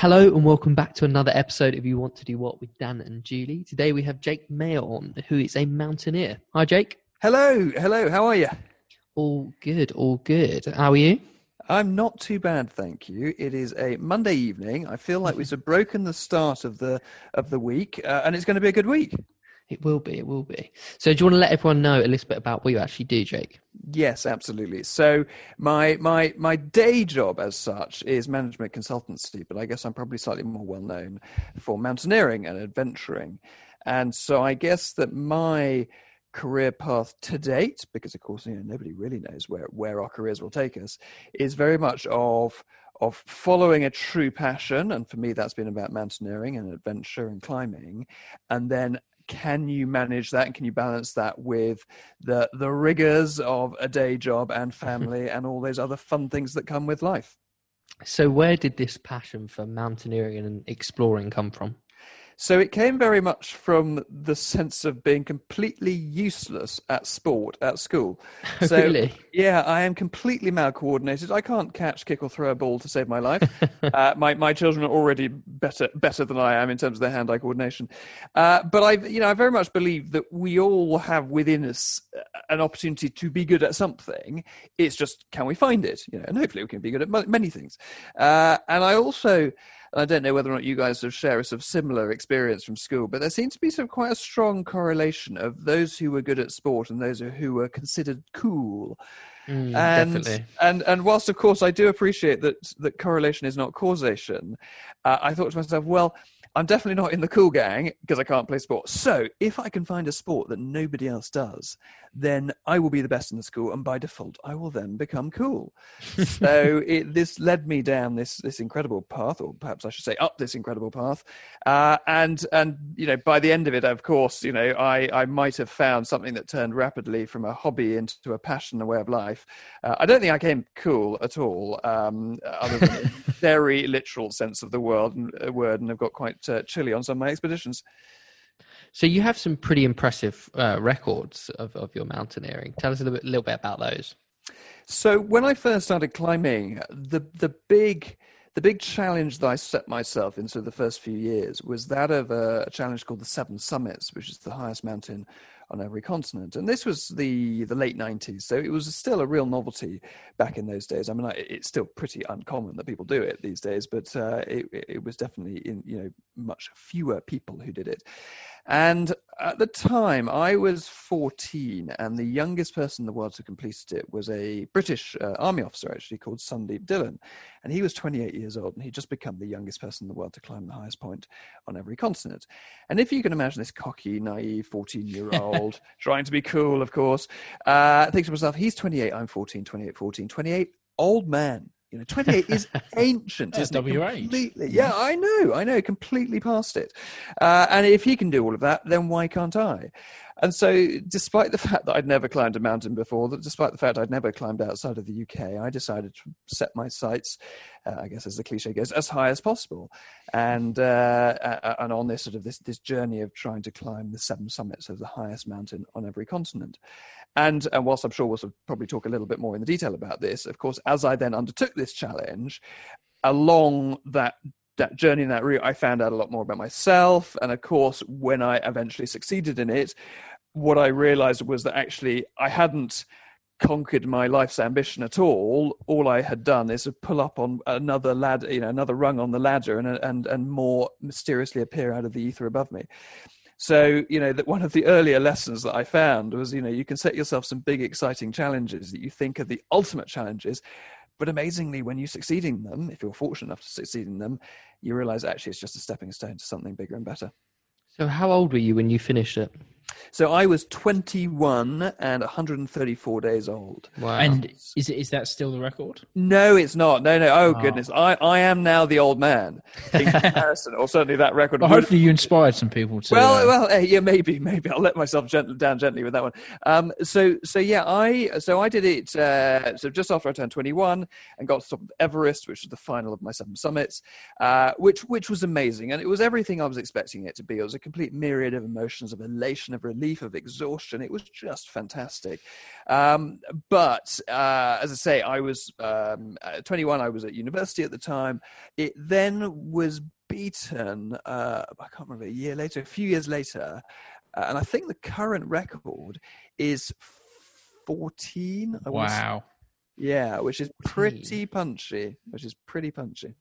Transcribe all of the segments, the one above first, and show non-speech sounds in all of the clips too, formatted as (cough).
Hello and welcome back to another episode of You Want to Do What with Dan and Julie. Today we have Jake Meyer on, who is a mountaineer. Hi, Jake. Hello, hello. How are you? All good, all good. How are you? I'm not too bad, thank you. It is a Monday evening. I feel like we've (laughs) broken the start of the of the week, uh, and it's going to be a good week. It will be, it will be. So, do you want to let everyone know a little bit about what you actually do, Jake? Yes, absolutely. So, my my my day job, as such, is management consultancy, but I guess I'm probably slightly more well known for mountaineering and adventuring, and so I guess that my career path to date, because of course you know nobody really knows where where our careers will take us, is very much of of following a true passion, and for me that's been about mountaineering and adventure and climbing, and then can you manage that and can you balance that with the the rigors of a day job and (laughs) family and all those other fun things that come with life? So where did this passion for mountaineering and exploring come from so it came very much from the sense of being completely useless at sport at school. (laughs) So, really? Yeah, I am completely malcoordinated. I can't catch, kick, or throw a ball to save my life. (laughs) uh, my my children are already better better than I am in terms of their hand-eye coordination. Uh, but I, you know, I very much believe that we all have within us uh, an opportunity to be good at something. It's just can we find it? You know, and hopefully we can be good at many things. Uh, and I also I don't know whether or not you guys have share a sort of similar experience from school, but there seems to be sort of quite a strong correlation of those who were good at sport and those who were considered cool. Mm, and, definitely. and and whilst of course I do appreciate that that correlation is not causation, uh, I thought to myself, well, I'm definitely not in the cool gang because I can't play sport. So if I can find a sport that nobody else does, then I will be the best in the school, and by default, I will then become cool. (laughs) so it, this led me down this this incredible path, or perhaps I should say up this incredible path. Uh, and and you know, by the end of it, of course, you know, I I might have found something that turned rapidly from a hobby into a passion, a way of life. Uh, I don't think I came cool at all, um, other than a (laughs) very literal sense of the world and uh, word, and have got quite uh, chilly on some of my expeditions. So you have some pretty impressive uh, records of, of your mountaineering. Tell us a little bit, little bit about those. So when I first started climbing, the the big the big challenge that I set myself into the first few years was that of a, challenge called the Seven Summits, which is the highest mountain on every continent. And this was the the late '90s, so it was still a real novelty back in those days. I mean, it's still pretty uncommon that people do it these days, but uh, it, it was definitely in you know much fewer people who did it. And at the time, I was 14, and the youngest person in the world to complete it was a British uh, Army officer, actually, called Sundeep Dhillon. And he was 28 years old, and he'd just become the youngest person in the world to climb the highest point on every continent. And if you can imagine this cocky, naive 14 year old (laughs) trying to be cool, of course, uh, think to myself, he's 28, I'm 14, 28, 14, 28, old man you know, 28 is (laughs) ancient, That's isn't? WH. Completely. Yeah, I know, I know, completely past it. Uh, and if he can do all of that, then why can't I? And so, despite the (laughs) fact that I'd never climbed a mountain before, that despite the fact I'd never climbed outside of the UK, I decided to set my sights, uh, I guess as the cliche goes, as high as possible, and uh, and on this sort of this this journey of trying to climb the seven summits of the highest mountain on every continent. And, and whilst I'm sure we'll probably talk a little bit more in the detail about this, of course, as I then undertook this challenge, along that that journey in that route, I found out a lot more about myself. And of course, when I eventually succeeded in it, what I realized was that actually I hadn't conquered my life's ambition at all. All I had done is to pull up on another ladder, you know, another rung on the ladder, and and and more mysteriously appear out of the ether above me. So, you know, that one of the earlier lessons that I found was, you know, you can set yourself some big, exciting challenges that you think are the ultimate challenges. But amazingly, when you succeed in them, if you're fortunate enough to succeed in them, you realize actually it's just a stepping stone to something bigger and better. So, how old were you when you finished it? So I was 21 and 134 days old. Wow. And is it is that still the record? No, it's not. No, no. Oh, Oh. goodness. I, I am now the old man in (laughs) comparison, or certainly that record. Well, would- hopefully, you inspired some people to. well, uh, well, eh, yeah, maybe, maybe I'll let myself gently, down gently with that one. Um, so, so yeah, I, so I did it. Uh, so just after I turned 21 and got to the top of Everest, which was the final of my seven summits, uh, which which was amazing, and it was everything I was expecting it to be. It was a complete myriad of emotions of elation, of of relief, of exhaustion. It was just fantastic. Um, but uh, as I say, I was um, 21. I was at university at the time. It then was beaten. Uh, I can't remember a year later, a few years later, uh, and I think the current record is 14. I wow. Yeah, which is pretty punchy. Which is pretty punchy.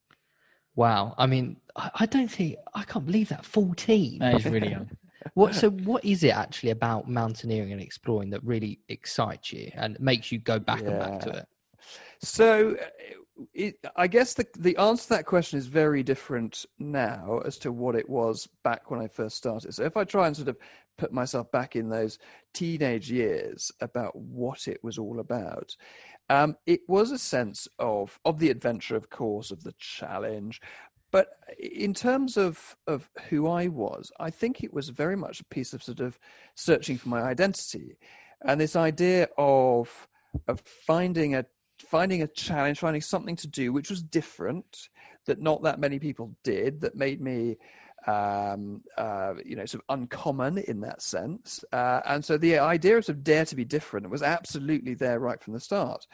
Wow. I mean, I, I don't think I can't believe that 14. That is really young. (laughs) what so what is it actually about mountaineering and exploring that really excites you and makes you go back yeah. and back to it? So it, I guess the the answer to that question is very different now as to what it was back when I first started. So if I try and sort of put myself back in those teenage years about what it was all about, um, it was a sense of of the adventure, of course, of the challenge. But in terms of of who I was, I think it was very much a piece of sort of searching for my identity, and this idea of of finding a finding a challenge, finding something to do which was different, that not that many people did, that made me, um, uh, you know, sort of uncommon in that sense. Uh, and so the idea of sort of dare to be different was absolutely there right from the start.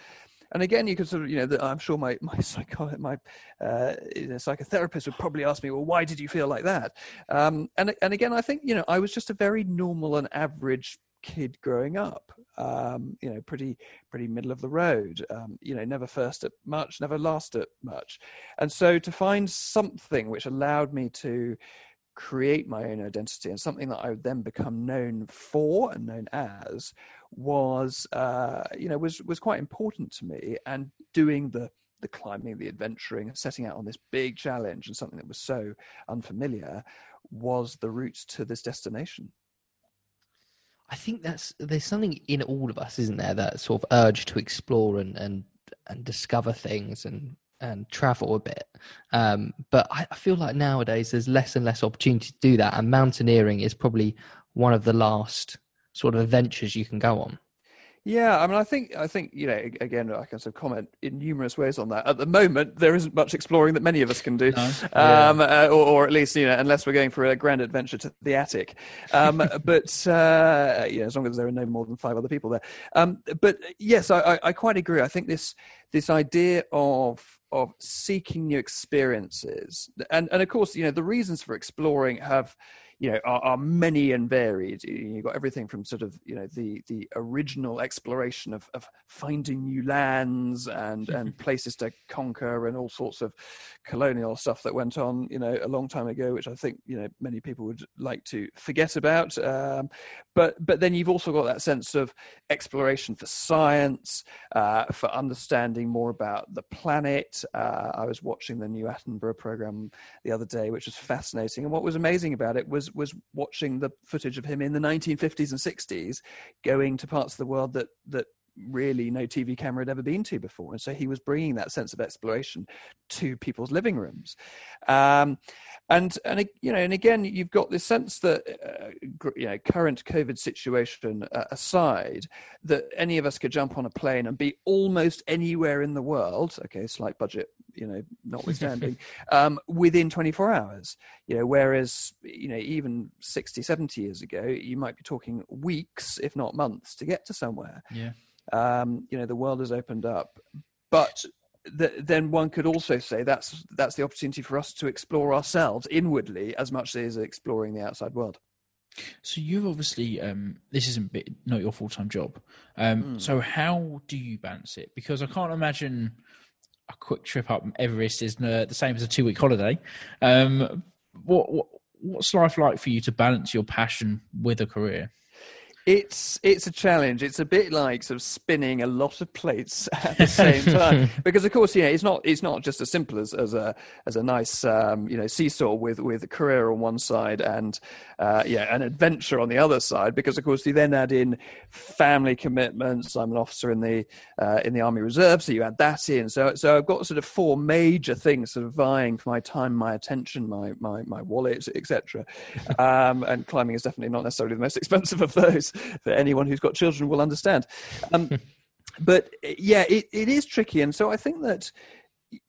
And again, you could sort of, you know, I'm sure my (laughs) my psycho, my uh, psychotherapist would probably ask me, well, why did you feel like that? Um, and and again, I think you know, I was just a very normal and average kid growing up. Um, you know, pretty pretty middle of the road. Um, you know, never first at much, never last at much, and so to find something which allowed me to create my own identity and something that I would then become known for and known as was uh, you know was was quite important to me. And doing the the climbing the adventuring setting out on this big challenge and something that was so unfamiliar was the route to this destination. I think that's there's something in all of us, isn't there, that sort of urge to explore and and and discover things and and travel a bit. Um, but I, I feel like nowadays there's less and less opportunity to do that, and mountaineering is probably one of the last sort of adventures you can go on. Yeah, I mean, I think I think you know, again, I can sort of comment in numerous ways on that. At the moment, there isn't much exploring that many of us can do, no. um, yeah. uh, or, or, at least you know, unless we're going for a grand adventure to the attic. Um, (laughs) but uh, yeah, as long as there are no more than five other people there. Um, but yes, I, I, quite agree. I think this this idea of of seeking new experiences, and and of course, you know, the reasons for exploring have you know are, are, many and varied. You've got everything from sort of you know the the original exploration of, of finding new lands and (laughs) and places to conquer and all sorts of colonial stuff that went on you know a long time ago, which I think you know many people would like to forget about. Um, but but then you've also got that sense of exploration for science, uh, for understanding more about the planet. Uh, I was watching the new Attenborough program the other day, which was fascinating, and what was amazing about it was was was watching the footage of him in the 1950s and 60s, going to parts of the world that that really no TV camera had ever been to before. And so he was bringing that sense of exploration to people's living rooms. Um, and, and, you know, and again, you've got this sense that, uh, you know, current COVID situation uh, aside, that any of us could jump on a plane and be almost anywhere in the world. Okay. Slight budget, you know, notwithstanding, (laughs) um, within 24 hours, you know, whereas, you know, even 60, 70 years ago, you might be talking weeks, if not months to get to somewhere. Yeah um, you know the world has opened up but the, then one could also say that's that's the opportunity for us to explore ourselves inwardly as much as exploring the outside world so you've obviously um, this isn't bit, not your full time job. Um, mm. So how do you balance it? Because I can't imagine a quick trip up Everest is the same as a two week holiday. Um, what, what what's life like for you to balance your passion with a career? It's it's a challenge. It's a bit like sort of spinning a lot of plates (laughs) at the same time, (laughs) because of course, you know, it's not it's not just as simple as, as a as a nice um, you know seesaw with with a career on one side and uh, yeah an adventure on the other side. Because of course, you then add in family commitments. I'm an officer in the uh, in the Army Reserve, so you add that in. So so I've got sort of four major things sort of vying for my time, my attention, my my my wallet, etc. (laughs) Um, and climbing is definitely not necessarily the most expensive of those that anyone who's got children will understand. Um, (laughs) but yeah, it, it is tricky, and so I think that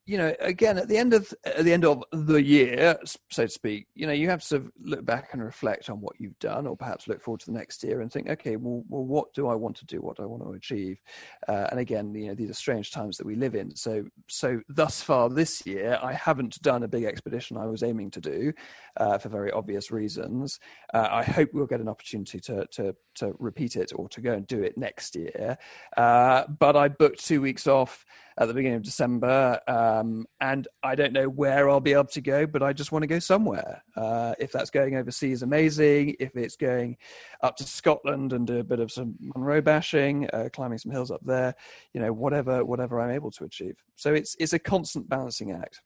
you know, again, at the end of at the end of the year, so to speak, you know, you have to look back and reflect on what you've done, or perhaps look forward to the next year and think, okay, well, well what do I want to do? What do I want to achieve? Uh, and again, you know, these are strange times that we live in. So, so thus far this year, I haven't done a big expedition I was aiming to do uh, for very obvious reasons. Uh, I hope we'll get an opportunity to to to repeat it or to go and do it next year. Uh, but I booked two weeks off at the beginning of December, um, and I don't know where I'll be able to go, but I just want to go somewhere. Uh, if that's going overseas, amazing. If it's going up to Scotland and do a bit of some Munro bashing, uh, climbing some hills up there, you know, whatever whatever I'm able to achieve. So it's it's a constant balancing act.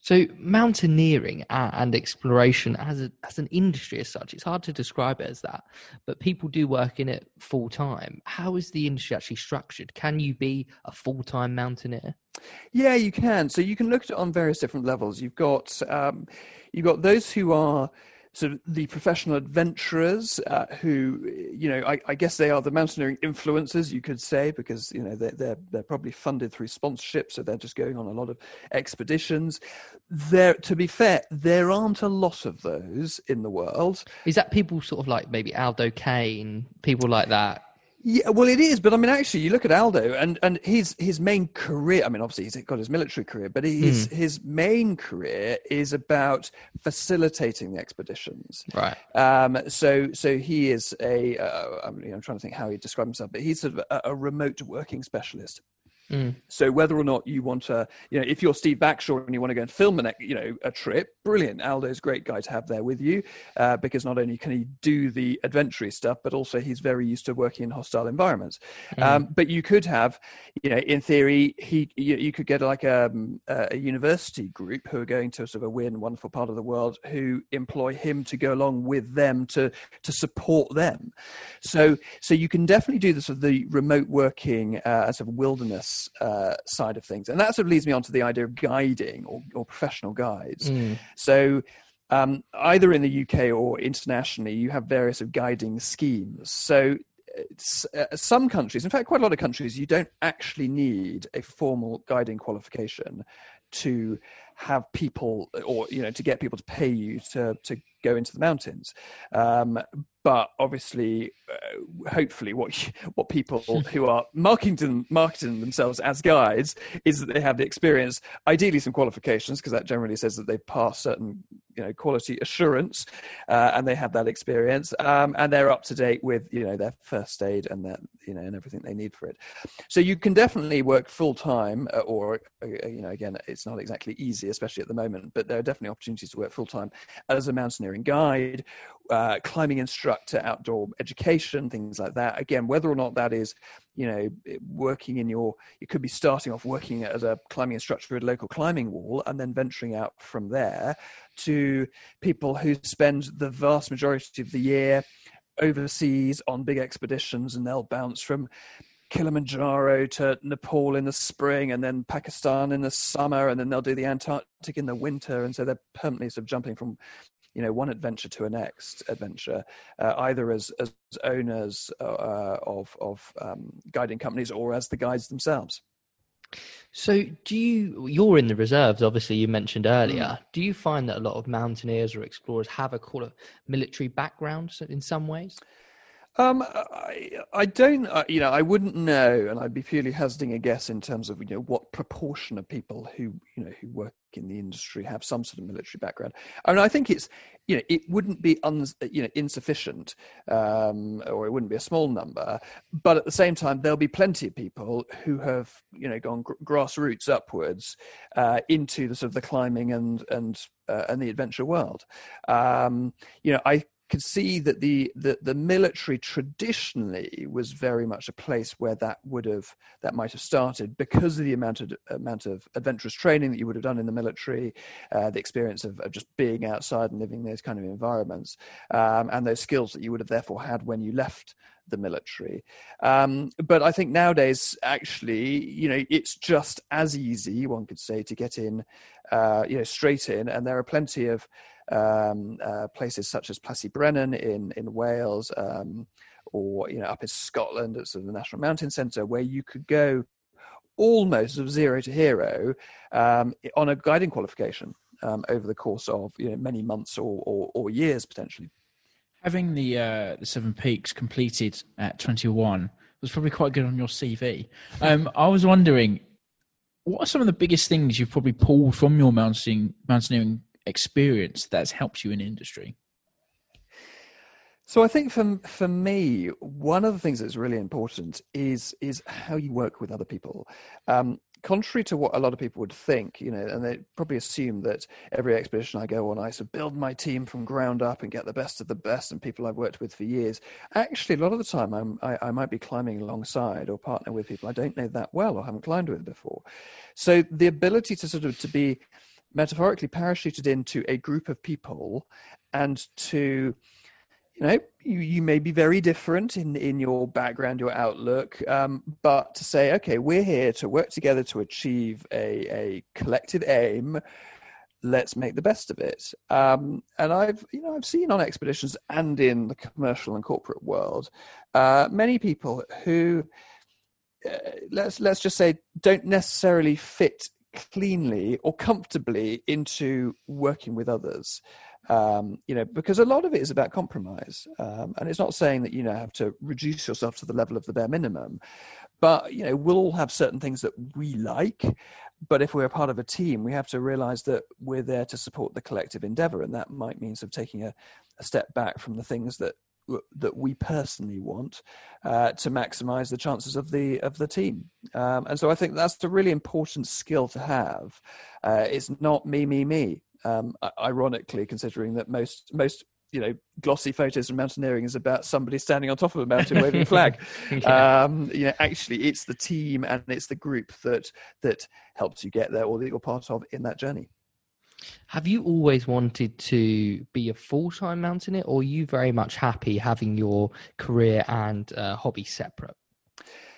So mountaineering and exploration as a, as an industry as such, it's hard to describe it as that, but people do work in it full time. How is the industry actually structured? Can you be a full time mountaineer? Yeah, you can. So you can look at it on various different levels. You've got um, you've got those who are sort of the professional adventurers uh, who, you know, I, I, guess they are the mountaineering influencers, you could say, because you know they're, they're they're probably funded through sponsorship, so they're just going on a lot of expeditions. There, to be fair, there aren't a lot of those in the world. Is that people sort of like maybe Aldo Kane, people like that? Yeah, well, it is, but I mean, actually, you look at Aldo, and and his his main career. I mean, obviously, he's got his military career, but his mm. his main career is about facilitating the expeditions. Right. Um. So so he is a. Uh, I mean, I'm trying to think how he describes himself, but he's sort of a, a remote working specialist. Mm. So whether or not you want to, you know, if you're Steve Backshall and you want to go and film a, you know, a trip, brilliant. Aldo's a great guy to have there with you uh, because not only can he do the adventurous stuff, but also he's very used to working in hostile environments. Mm. Um, but you could have, you know, in theory, he you, you could get like a, a, university group who are going to sort of a weird and wonderful part of the world who employ him to go along with them to to support them. So so you can definitely do this sort of the remote working uh, sort of wilderness uh, side of things. And that sort of leads me on to the idea of guiding or, or professional guides. Mm. So, um, either in the UK or internationally, you have various of guiding schemes. So, uh, some countries, in fact, quite a lot of countries, you don't actually need a formal guiding qualification to have people or you know to get people to pay you to to go into the mountains um, but obviously uh, hopefully what what people who are marketing marketing themselves as guides is that they have the experience ideally some qualifications because that generally says that they've passed certain you know quality assurance uh, and they have that experience um, and they're up to date with you know their first aid and that you know and everything they need for it. So you can definitely work full time uh, or uh, you know again it's not exactly easy especially at the moment but there are definitely opportunities to work full time as a mountaineering guide uh, climbing instructor outdoor education things like that. Again whether or not that is you know working in your you could be starting off working as a climbing instructor at a local climbing wall and then venturing out from there to people who spend the vast majority of the year overseas on big expeditions and they'll bounce from Kilimanjaro to Nepal in the spring and then Pakistan in the summer and then they'll do the Antarctic in the winter. And so they're permanently sort of jumping from you know one adventure to a next adventure, uh, either as as owners uh, of of um, guiding companies or as the guides themselves. So, do you? You're in the reserves, obviously. You mentioned earlier. Mm. Do you find that a lot of mountaineers or explorers have a call of military background in some ways? Um, I, I don't, uh, you know, I wouldn't know, and I'd be purely hazarding a guess in terms of, you know, what proportion of people who, you know, who work in the industry have some sort of military background. I mean, I think it's, you know, it wouldn't be, un, you know, insufficient, um, or it wouldn't be a small number, but at the same time, there'll be plenty of people who have, you know, gone gr- grassroots upwards uh, into the sort of the climbing and and uh, and the adventure world. Um, you know, I could see that the, the, the military traditionally was very much a place where that would have that might have started because of the amount of amount of adventurous training that you would have done in the military, uh, the experience of, of, just being outside and living in those kind of environments, um, and those skills that you would have therefore had when you left the military. Um, but I think nowadays, actually, you know, it's just as easy, one could say, to get in, uh, you know, straight in, and there are plenty of um, uh, places such as Brenin in in Wales, um, or you know up in Scotland at sort of the National Mountain Centre, where you could go almost of zero to hero um, on a guiding qualification um, over the course of you know many months or, or, or years potentially. Having the uh, the Seven Peaks completed at 21 was probably quite good on your CV. Um, I was wondering, what are some of the biggest things you've probably pulled from your mountaineering experience that's helped you in industry? So I think for for me, one of the things that's really important is is how you work with other people. Um, contrary to what a lot of people would think, you know, and they probably assume that every expedition I go on, I sort of build my team from ground up and get the best of the best and people I've worked with for years. Actually, a lot of the time, I'm, I, I might be climbing alongside or partner with people I don't know that well or haven't climbed with before. So the ability to sort of to be metaphorically parachuted into a group of people and to you know you, you may be very different in in your background your outlook um, but to say okay we're here to work together to achieve a, a collective aim. Let's make the best of it. Um, and i've you know i've seen on expeditions and in the commercial and corporate world uh, many people who uh, let's let's just say don't necessarily fit cleanly or comfortably into working with others. Um, you know, because a lot of it is about compromise, um, and it's not saying that you know have to reduce yourself to the level of the bare minimum, but you know we'll all have certain things that we like, but if we're part of a team, we have to realize that we're there to support the collective endeavor, and that might mean sort of taking a, a step back from the things that that we personally want uh, to maximize the chances of the of the team. Um, and so I think that's a really important skill to have. Uh, it's not me, me, me. Um, ironically, considering that most most you know glossy photos of mountaineering is about somebody standing on top of a mountain (laughs) waving a flag. yeah. um, you know, actually, it's the team and it's the group that that helps you get there or that you're part of in that journey. Have you always wanted to be a full time mountaineer, or are you very much happy having your career and uh, hobby separate?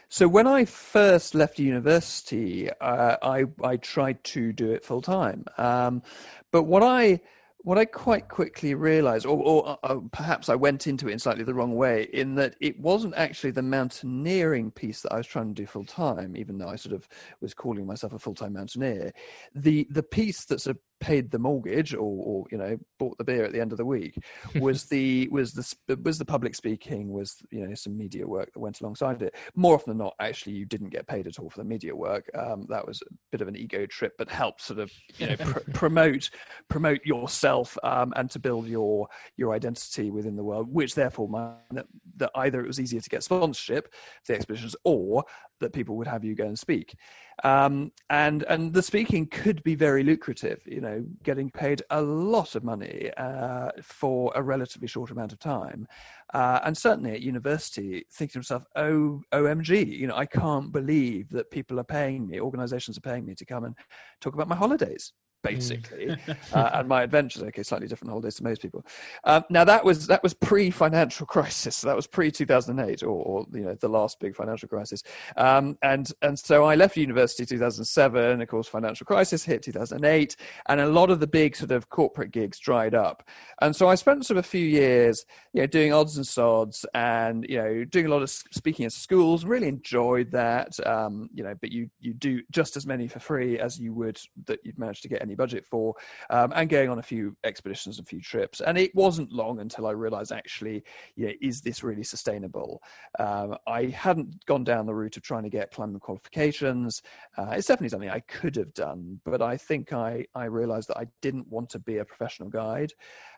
So when I first left university, uh, I I tried to do it full time, um, but what I what I quite quickly realized, or, or, or, uh, perhaps I went into it in slightly the wrong way, in that it wasn't actually the mountaineering piece that I was trying to do full time, even though I sort of was calling myself a full time mountaineer. The the piece that sort of paid the mortgage or, or you know bought the beer at the end of the week (laughs) was the was the was the public speaking was you know some media work that went alongside it. More often than not actually you didn't get paid at all for the media work. Um, that was a bit of an ego trip but helped sort of you know pr- (laughs) promote promote yourself um, and to build your your identity within the world which therefore meant that, that either it was easier to get sponsorship for the expeditions or that people would have you go and speak um, and and the speaking could be very lucrative. You know, getting paid a lot of money uh, for a relatively short amount of time, uh, and certainly at university, thinking to himself, "Oh, OMG! You know, I can't believe that people are paying me, organisations are paying me to come and talk about my holidays." Basically, mm. (laughs) uh, and my adventures. Okay, slightly different holidays to most people. Um, now that was that was pre-financial (laughs) crisis. So that was pre two thousand eight, or, or, you know the last big financial crisis. Um, and and so I left university two thousand seven. Of course, financial crisis hit two thousand eight, and a lot of the big sort of corporate gigs dried up. And so I spent sort of a few years, you know, doing odds and sods, and you know, doing a lot of speaking at schools. Really enjoyed that. Um, you know, but you you do just as many for free as you would that you'd manage to get any budget for, um, and going on a few expeditions and a few trips. And it wasn't long until I realized actually, yeah, is this really sustainable? Um, I hadn't gone down the route of trying to get climbing qualifications. Uh, it's definitely something I could have done, but I think I, I realized that I didn't want to be a professional guide.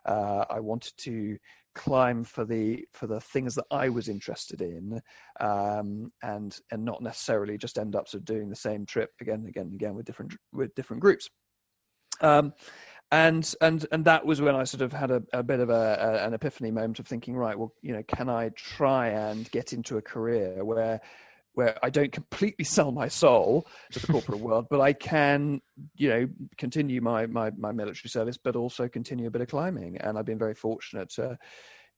Uh, I wanted to climb for the for the things that I was interested in, um, and and not necessarily just end up sort of doing the same trip again and again and again with different with different groups. Um, and and and that was when I sort of had a, a bit of a, a, an epiphany moment of thinking, right, well, you know, can I try and get into a career where where I don't completely (laughs) sell my soul to the corporate (laughs) world, but I can, you know, continue my, my my military service, but also continue a bit of climbing. And I've been very fortunate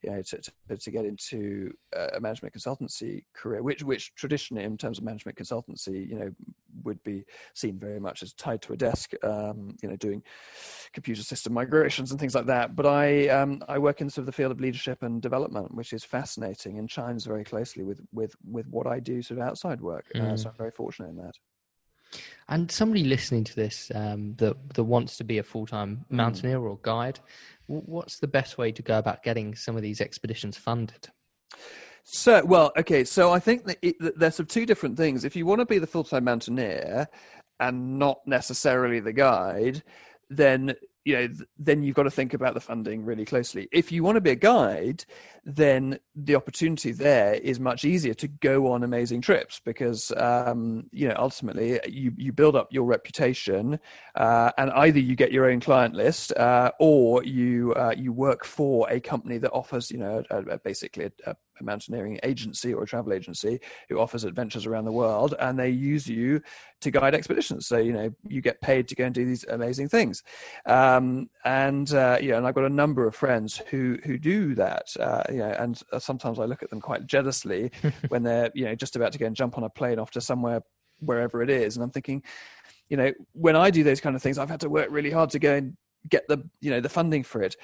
you know, to, to, to, get into a management consultancy career, which which traditionally in terms of management consultancy, you know, would be seen very much as tied to a desk, um, you know, doing computer system migrations and things like that. But I um, I work in sort of the field of leadership and development, which is fascinating and chimes very closely with with with what I do sort of outside work. Mm. Uh, so. I'm very fortunate in that. And somebody listening to this um, that that wants to be a full time Hmm. mountaineer or guide, wh- what's the best way to go about getting some of these expeditions funded? So, well, okay. So I think that, it, that there's some two different things. If you want to be the full-time mountaineer and not necessarily the guide, then you know, th- then you've got to think about the funding really closely. If you want to be a guide, then the opportunity there is much easier to go on amazing trips because um, you know ultimately you you build up your reputation, uh, and either you get your own client list uh, or you uh, you work for a company that offers you know a, a, basically a, a mountaineering agency or a travel agency who offers adventures around the world, and they use you to guide expeditions. So you know you get paid to go and do these amazing things. Um, and uh, yeah, and I've got a number of friends who who do that. Uh, you know, and uh, sometimes I look at them quite jealously (laughs) when they're you know just about to go and jump on a plane off to somewhere wherever it is, and I'm thinking, you know, when I do those kind of things, I've had to work really hard to go and get the you know the funding for it.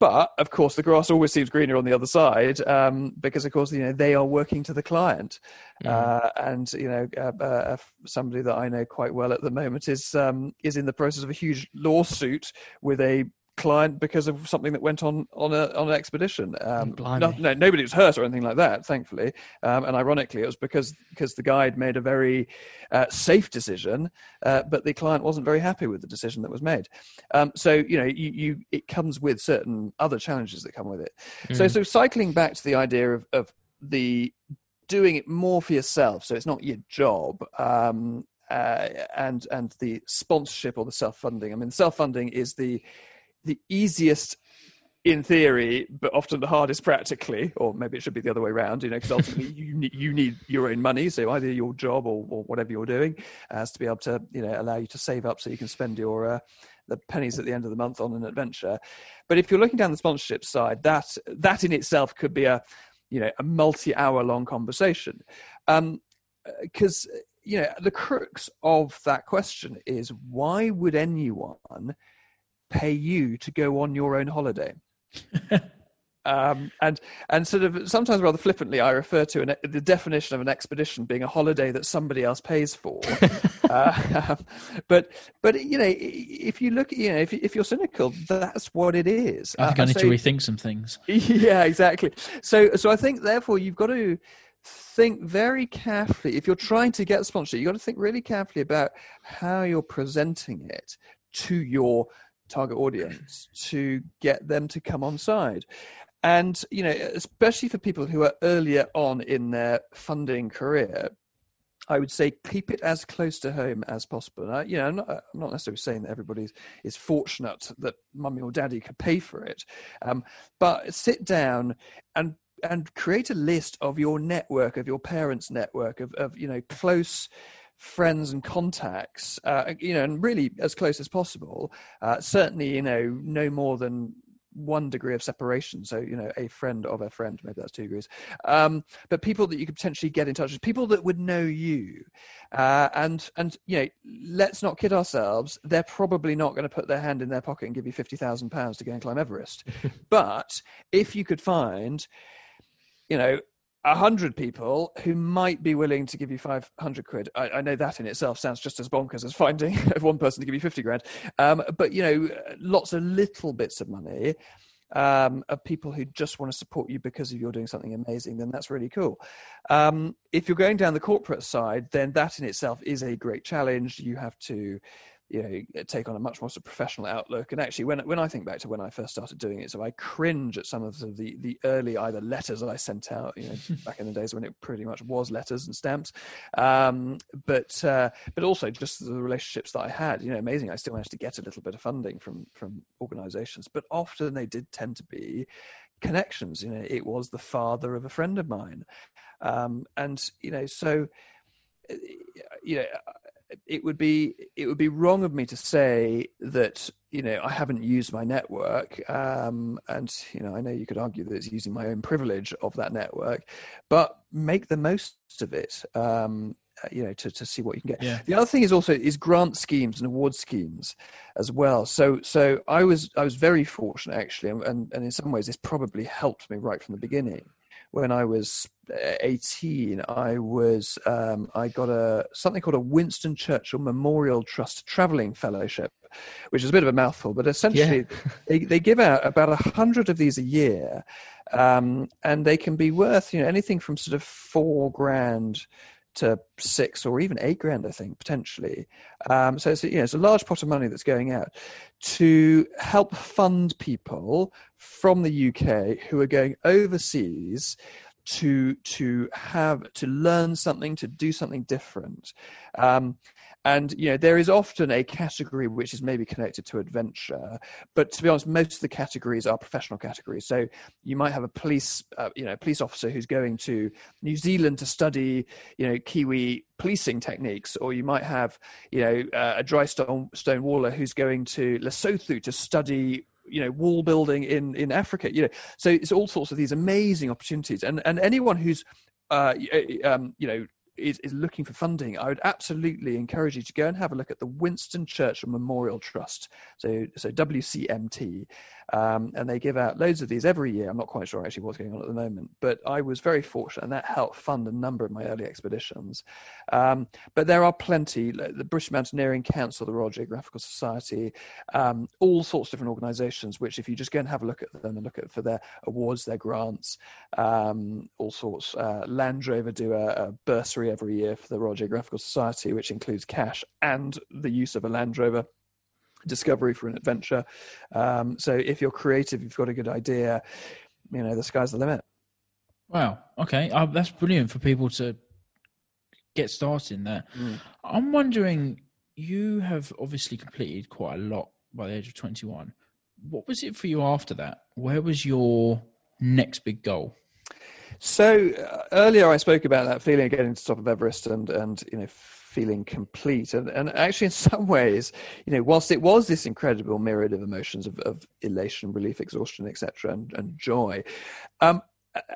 But of course, the grass always seems greener on the other side um, because, of course, you know they are working to the client, Mm. uh, and you know uh, uh, somebody that I know quite well at the moment is um, is in the process of a huge lawsuit with a client because of something that went on on a on an expedition. Um, no, no, nobody was hurt or anything like that, thankfully. Um, and ironically, it was because because the guide made a very uh, safe decision, uh, but the client wasn't very happy with the decision that was made. Um, so you know, you, you it comes with certain other challenges that come with it. So Mm. so cycling back to the idea of of the doing it more for yourself, so it's not your job. Um, uh, and and the sponsorship or the self funding. I mean, self funding is the the easiest in theory, but often the hardest practically, or maybe it should be the other way around. You know, because ultimately (laughs) you need, you need your own money, so either your job or, or whatever you're doing has to be able to you know allow you to save up so you can spend your uh, the pennies at the end of the month on an adventure. But if you're looking down the sponsorship side, that that in itself could be a you know a multi-hour long conversation, Um, because you know the crux of that question is why would anyone pay you to go on your own holiday? (laughs) um, and and sort of sometimes rather flippantly, I refer to an, the definition of an expedition being a holiday that somebody else pays for. (laughs) uh, (laughs) but but you know, if you look, you know, if if you're cynical, that's what it is. I think Uh, I need so- to rethink some things. yeah exactly so so i think therefore you've got to think very carefully if you're trying to get sponsorship you've got to think really carefully about how you're presenting it to your target audience to get them to come on side and you know especially for people who are earlier on in their funding career I would say keep it as close to home as possible. And I, you know, I'm not, I'm not necessarily saying that everybody is fortunate that mummy or daddy could pay for it, um, but sit down and and create a list of your network, of your parents' network, of, of you know close friends and contacts, uh, you know, and really as close as possible. Uh, certainly, you know, no more than one degree of separation. So, you know, a friend of a friend, maybe that's two degrees. Um, but people that you could potentially get in touch with, people that would know you. Uh, and, and, you know, let's not kid ourselves. They're probably not going to put their hand in their pocket and give you £50,000 to go and climb Everest. (laughs) but if you could find, you know, a hundred people who might be willing to give you 500 quid. I, I know that in itself sounds just as bonkers as finding (laughs) one person to give you 50 grand. Um, but, you know, lots of little bits of money um, of people who just want to support you because of you're doing something amazing, then that's really cool. Um, if you're going down the corporate side, then that in itself is a great challenge. You have to, you know, take on a much more sort of professional outlook. And actually, when when I think back to when I first started doing it, so I cringe at some of the the, early either letters that I sent out, you know, (laughs) back in the days when it pretty much was letters and stamps, um, but uh, but also just the relationships that I had. You know, amazing. I still managed to get a little bit of funding from from organisations, but often they did tend to be connections. You know, it was the father of a friend of mine, um, and you know, so uh, you know it would be it would be wrong of me to say that you know I haven't used my network, um, and you know I know you could argue that it's using my own privilege of that network, but make the most of it. Um, uh, you know to, to see what you can get Yeah. the other thing is also is grant schemes and award schemes as well so so i was i was very fortunate actually and and, and in some ways this probably helped me right from the beginning when I was uh, 18, I was um, I got a something called a Winston Churchill Memorial Trust traveling fellowship, which is a bit of a mouthful, but essentially yeah. (laughs) they, they give out about a hundred of these a year, um, and they can be worth you know anything from sort of four grand to six or even eight grand, I think, potentially. Um, so it's, you know, it's a large pot of money that's going out to help fund people from the UK who are going overseas to to have to learn something to do something different um, and you know there is often a category which is maybe connected to adventure but to be honest most of the categories are professional categories. So you might have a police uh, you know police officer who's going to new zealand to study you know kiwi policing techniques or you might have you know uh, a dry stone stone waller who's going to lesotho to study you know wall building in in africa you know. So it's all sorts of these amazing opportunities. And and anyone who's uh, um, you know is, is looking for funding, I would absolutely encourage you to go and have a look at the Winston Churchill Memorial Trust, so so WCMT, um, and they give out loads of these every year. I'm not quite sure actually what's going on at the moment, but I was very fortunate, and that helped fund a number of my early expeditions. Um, but there are plenty: the British Mountaineering Council, the Royal Geographical Society, um, all sorts of different organisations. Which, if you just go and have a look at them and look at for their awards, their grants, um, all sorts. Uh, Land Rover do a, a bursary every year for the Royal Geographical Society, which includes cash and the use of a Land Rover discovery for an adventure. Um, so if you're creative, you've got a good idea, you know, the sky's the limit. Wow. Okay. Uh, that's brilliant for people to get started in there. Mm. I'm wondering, you have obviously completed quite a lot by the age of 21. What was it for you after that? Where was your next big goal? So uh, earlier I spoke about that feeling of getting to the top of Everest and and you know feeling complete and and actually in (laughs) some ways you know whilst it was this incredible myriad of emotions of, of elation relief exhaustion etc and, and joy um,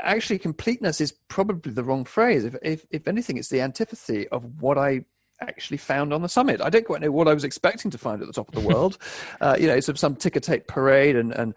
actually completeness is probably the wrong phrase if, if if anything it's the antipathy of what I actually found on the summit. I don't quite know what I was expecting to find at the top of the (laughs) world. uh, you know, some some ticker tape parade and and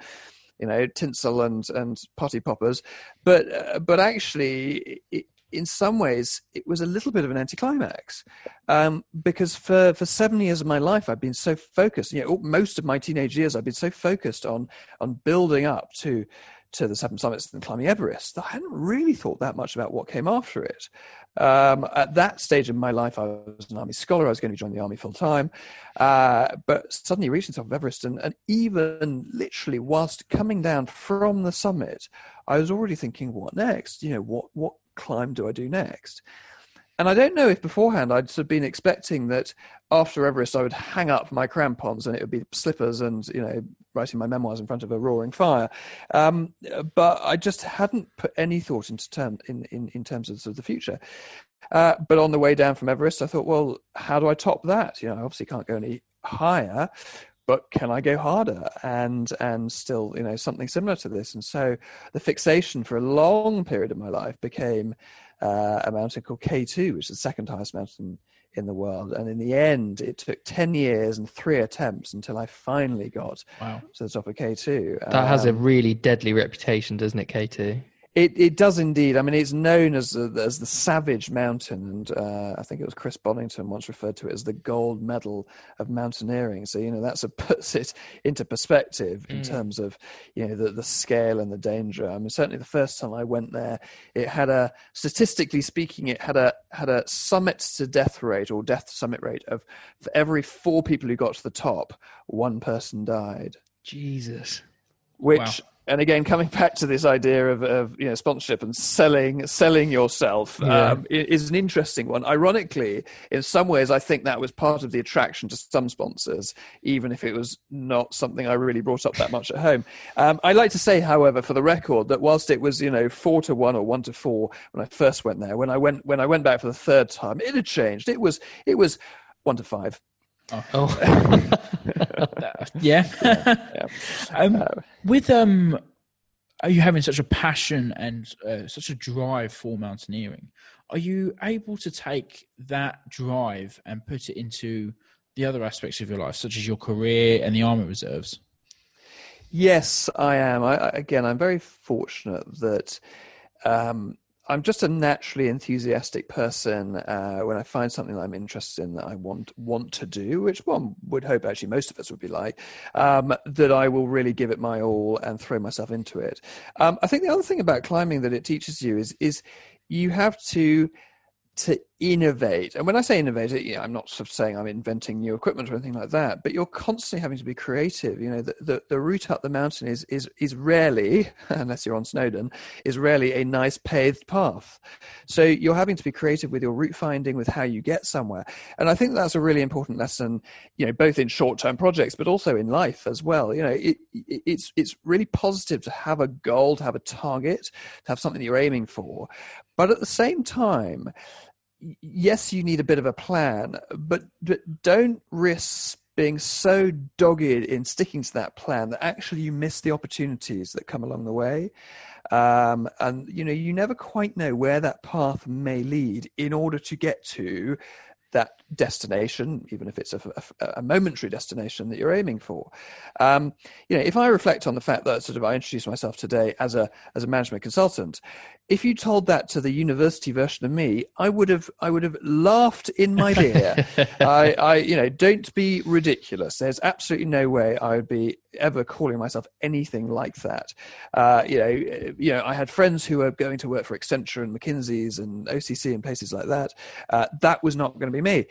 you know tinsel and and party poppers but uh, but actually it, in some ways it was a little bit of an anticlimax um, because for for seven years of my life I've been so focused you know most of my teenage years I've been so focused on on building up to to the seven summits and climbing Everest that I hadn't really thought that much about what came after it. Um, at that stage in my life, I was an army scholar. I was going to join the army full time, uh, but suddenly reaching the top of Everest, and, and even literally whilst coming down from the summit, I was already thinking, what next? You know, what what climb do I do next? And I don't know if beforehand I'd sort of been expecting that after Everest I would hang up my crampons and it would be slippers and you know writing my memoirs in front of a roaring fire. Um, but I just hadn't put any thought into term in, in, in terms of, sort of the future. Uh, but on the way down from Everest, I thought, well, how do I top that? You know, I obviously can't go any higher, but can I go harder and and still you know something similar to this? And so the fixation for a long period of my life became uh, a mountain called K2, which is the second highest mountain in the world. And in the end, it took 10 years and three attempts until I finally got wow. to the top of K2. That um, has a um, really deadly reputation, doesn't it, K2? It it does indeed. I mean, it's known as the, as the Savage Mountain, and uh, I think it was Chris Bonington once referred to it as the gold medal of mountaineering. So you know that's a puts it into perspective in mm. terms of you know the the scale and the danger. I mean, certainly the first time I went there, it had a statistically speaking, it had a had a summit to death rate or death summit rate of for every four people who got to the top, one person died. Jesus. Which wow and again coming back to this idea of, of you know sponsorship and selling selling yourself yeah. um, is an interesting one. Ironically in some ways i think that was part of the attraction to some sponsors even if it was not something i really brought up that much at home. Um, i like to say however for the record that whilst it was you know four to one or one to four when i first went there when i went when i went back for the third time it had changed. It was it was one to five Oh, (laughs) oh. yeah. yeah. um, uh, with um, are you having such a passion and uh, such a drive for mountaineering? Are you able to take that drive and put it into the other aspects of your life, such as your career and the army reserves? Yes, I am. I, again, I'm very fortunate that um, I'm just a naturally enthusiastic person. Uh, when I find something that I'm interested in that I want want to do, which one would hope actually most of us would be like, um, that I will really give it my all and throw myself into it. Um, I think the other thing about climbing that it teaches you is is you have to to innovate. And when I say innovate, you know, I'm not sort of saying I'm inventing new equipment or anything like that, but you're constantly having to be creative. You know, the, the, the, route up the mountain is, is, is rarely, (laughs) unless you're on Snowdon, is rarely a nice paved path. So you're having to be creative with your route finding, with how you get somewhere. And I think that's a really important lesson, you know, both in short term projects, but also in life as well. You know, it, it, it's, it's really positive to have a goal, to have a target, to have something that you're aiming for. But at the same time, yes, you need a bit of a plan, but, but don't risk being so dogged in sticking to that plan that actually you miss the opportunities that come along the way. Um, and you know, you never quite know where that path may lead in order to get to that destination, even if it's a, a, a, momentary destination that you're aiming for. Um, you know, if I reflect on the fact that sort of I introduced myself today as a as a management consultant, if you told that to the university version of me, I would have I would have laughed in my beer. (laughs) I, I, you know, don't be ridiculous. There's absolutely no way I would be ever calling myself anything like that. Uh, you know, you know, I had friends who were going to work for Accenture and McKinsey's and OCC and places like that. Uh, that was not going to be me.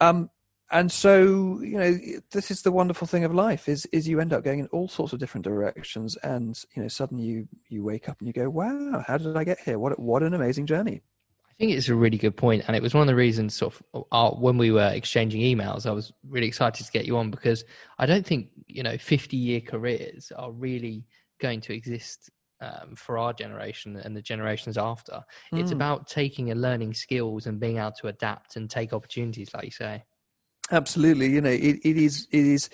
Um, and so you know this is the wonderful thing of life is is you end up going in all sorts of different directions and you know suddenly you you wake up and you go wow how did i get here what what an amazing journey i think it's a really good point and it was one of the reasons sort of uh, when we were exchanging emails i was really excited to get you on because i don't think you know 50 year careers are really going to exist um, for our generation and the generations after. Mm. It's hmm. about taking and learning skills and being able to adapt and take opportunities, like you say. Absolutely, you know, it, it is it is,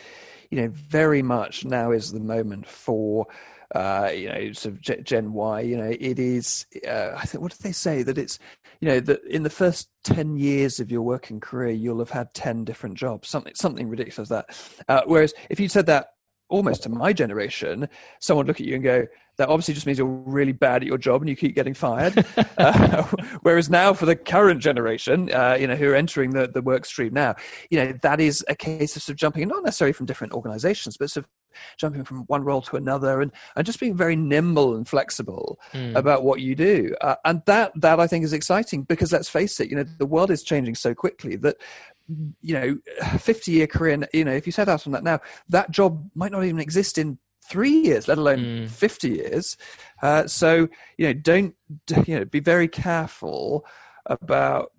you know, very much now is the moment for uh, you know, sort of Gen Y. You know, it is. Uh, I think what did they say that it's, you know, that in the first ten years of your working career, you'll have had ten different jobs, something something ridiculous like that. Uh, whereas if you said that almost to my generation, someone would look at you and go, that obviously just means you're really bad at your job and you keep getting fired. (laughs) uh, (laughs) whereas now for the current generation, uh, you know, who are entering the, the work stream now, you know, that is a case of sort of jumping, not necessarily from different organizations, but sort of jumping from one role to another and, and just being very nimble and flexible mm. about what you do. Uh, and that, that I think is exciting because let's face it, you know, the world is changing so quickly that you know, (sighs) 50 year career, you know, if you set out on that now, that job might not even exist in three years, let alone mm. 50 years. Uh, so, you know, don't, you know, be very careful about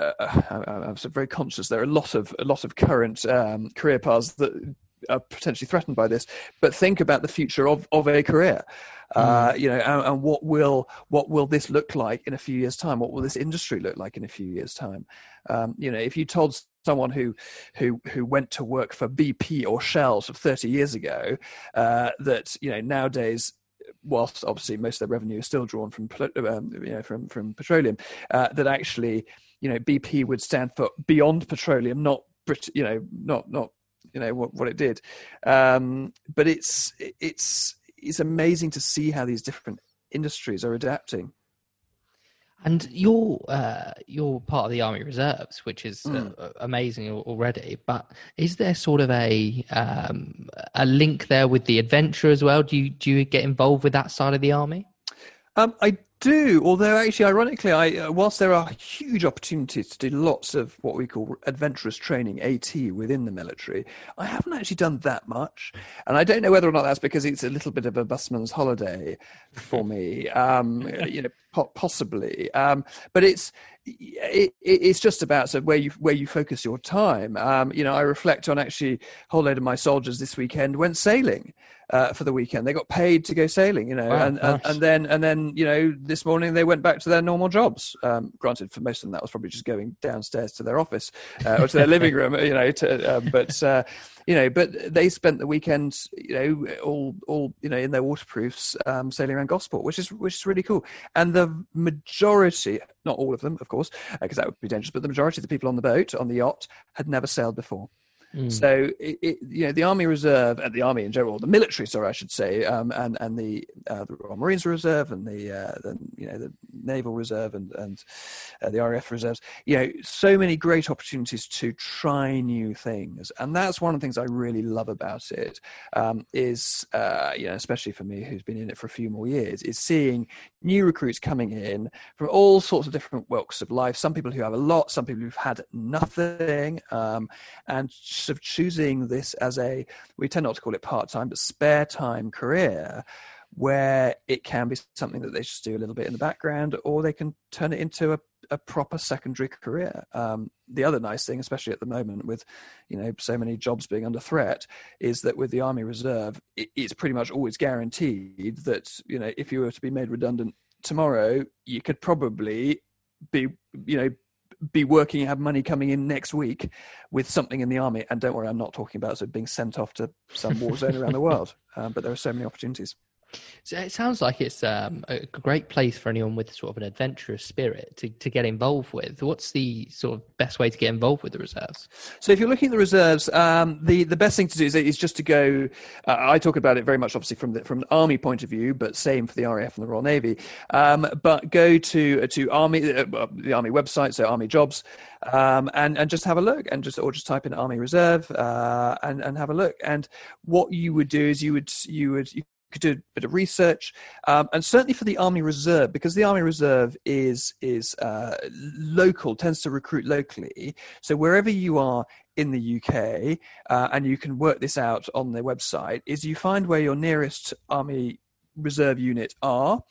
uh, I'm very conscious there are a lot of a lot of current um, career paths that are potentially threatened by this. But think about the future of, of a career. Uh, mm. you know, and, and, what will what will this look like in a few years' time? What will this industry look like in a few years' time? Um, you know, if you told someone who who who went to work for BP or Shell of 30 years ago uh, that you know nowadays whilst obviously most of their revenue is still drawn from um, you know from from petroleum uh, that actually you know BP would stand for beyond petroleum not Brit- you know not not you know what, what it did um, but it's it's it's amazing to see how these different industries are adapting and you're uh, you're part of the Army Reserves, which is mm. uh, amazing already. But is there sort of a um, a link there with the adventure as well? Do you do you get involved with that side of the army? Um, I do, although actually, ironically, I uh, whilst there are huge opportunities to do lots of what we call adventurous training (AT) within the military, I haven't actually done that much, and I don't know whether or not that's because it's a little bit of a busman's holiday for me. Um, (laughs) you know, po- possibly, um, but it's it, it's just about so where you where you focus your time. Um, you know, I reflect on actually a whole load of my soldiers this weekend went sailing uh, for the weekend. They got paid to go sailing, you know, wow, and, and, and, then and then you know this morning they went back to their normal jobs. Um, granted, for most of them that was probably just going downstairs to their office uh, or to their (laughs) living room, you know. To, uh, but uh, you know, but they spent the weekend, you know, all all you know in their waterproofs um, sailing around Gosport, which is which is really cool. And the majority, not all of them, of course, because uh, that would be dangerous, but the majority of the people on the boat on the yacht had never sailed before. Mm. So, it, it, you know, the Army Reserve and the Army in general, the military, sorry, I should say, um, and and the uh, the Royal Marines Reserve and the, uh, the you know the Naval Reserve and and uh, the RAF reserves. You know, so many great opportunities to try new things, and that's one of the things I really love about it. Um, is uh, you know, especially for me who's been in it for a few more years, is seeing new recruits coming in from all sorts of different walks of life. Some people who have a lot, some people who've had nothing, um, and of choosing this as a we tend not to call it part time, but spare time career where it can be something that they just do a little bit in the background, or they can turn it into a, a proper secondary career. Um, the other nice thing, especially at the moment with, you know, so many jobs being under threat, is that with the Army Reserve, it, it's pretty much always guaranteed that you know if you were to be made redundant tomorrow, you could probably be, you know, be working, have money coming in next week with something in the army. And don't worry, I'm not talking about sort of being sent off to some war zone around the world, um, (laughs) but there are so many opportunities. So it sounds like it's um, a great place for anyone with sort of an adventurous spirit to, to get involved with. What's the sort of best way to get involved with the reserves? So if you're looking at the reserves, um, the the best thing to do is, is just to go. Uh, I talk about it very much, obviously from the from the army point of view, but same for the RAF and the Royal Navy. Um, but go to to army uh, the army website, so Army Jobs, um, and and just have a look, and just or just type in Army Reserve uh, and and have a look. And what you would do is you would you would you could do a bit of research, um, and certainly for the Army Reserve, because the Army Reserve is is uh, local, tends to recruit locally. So wherever you are in the UK, uh, and you can work this out on their website, is you find where your nearest Army reserve unit are.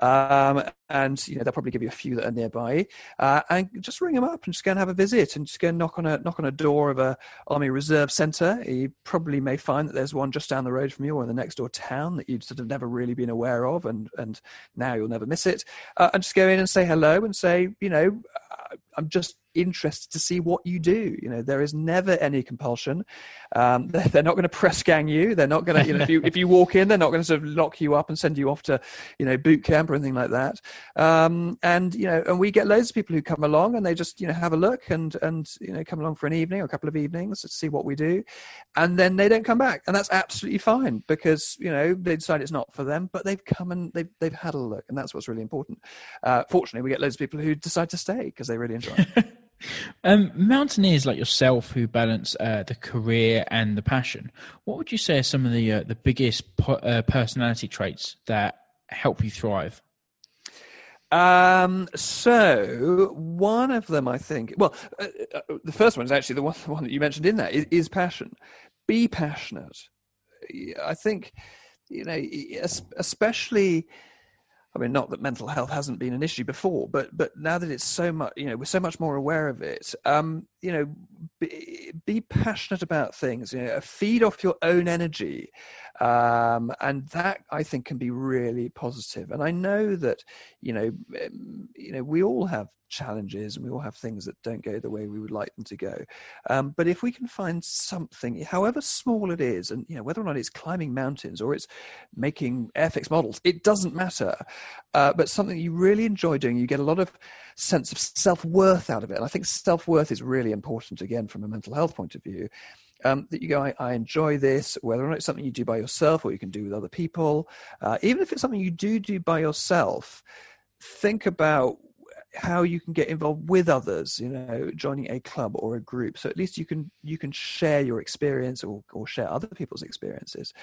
Um, and you know they'll probably give you a few that are nearby, uh, and just ring them up and just go and have a visit, and just go and knock on a knock on a door of a army reserve centre. You probably may find that there's one just down the road from you or in the next door town that you'd sort of never really been aware of, and and now you'll never miss it. Uh, and just go in and say hello and say, you know, I'm just interested to see what you do. You know, there is never any compulsion. Um, they're, (laughs) they're, not going to press gang you. They're not going to, you know, if you, if you walk in, they're not going to sort of lock you up and send you off to, you know, boot camp or anything like that. Um, and, you know, and we get loads of people who come along and they just, you know, have a look and, and, you know, come along for an evening or a couple of evenings to see what we do. And then they don't come back. And that's absolutely fine because, you know, they decide it's not for them, but they've come and they've, they've had a look. And that's what's really important. Uh, fortunately, we get loads of people who decide to stay because they really enjoy it. (laughs) Um, mountaineers like yourself who balance uh, the career and the passion, what would you say are some of the uh, the biggest po- uh, personality traits that help you thrive? Um, so one of them, I think, well, uh, uh, the first one is actually the one, (laughs) the one that you mentioned in there is, is passion. Be passionate. I think, you know, especially I mean, not that mental health hasn't been an issue before, but but now that it's so much, you know, we're so much more aware of it. Um, you know, be, be passionate about things. You know, feed off your own energy, um, and that I think can be really positive. And I know that, you know, you know, we all have challenges and we all have things that don't go the way we would like them to go um, but if we can find something however small it is and you know whether or not it's climbing mountains or it's making airfix models it doesn't matter uh, but something you really enjoy doing you get a lot of sense of self-worth out of it and i think self-worth is really important again from a mental health point of view um, that you go, I, I, enjoy this, whether or not it's something you do by yourself or you can do with other people, uh, even if it's something you do do by yourself, think about how you can get involved with others you know joining a club or a group. So at least you can you can share your experience or, or share other people's experiences.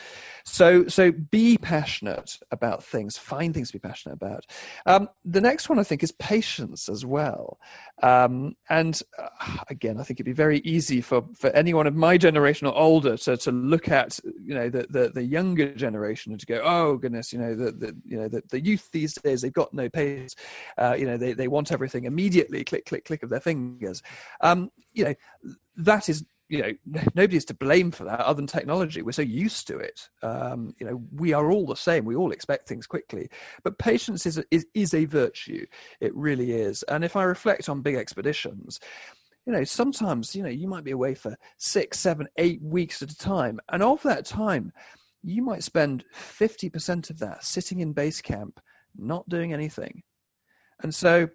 So so be passionate about things find things to be passionate about. Um, the next one i think is patience as well. Um, and uh, again i think it'd be very easy for for anyone of my generation or older to, to look at you know the, the, the younger generation and to go oh goodness you know the, the you know the, the youth these days they've got no patience. Uh, you know they, they want everything immediately, click, click, click of their fingers. Um, you know, that is you know nobody is to blame for that other than technology. We're so used to it. Um, you know we are all the same. We all expect things quickly. But patience is is, is a virtue. It really is. And if i reflect on big expeditions you know sometimes you know you might be away for six seven eight weeks at a time. And of that time you might spend 50% of that sitting in base camp not doing anything. And so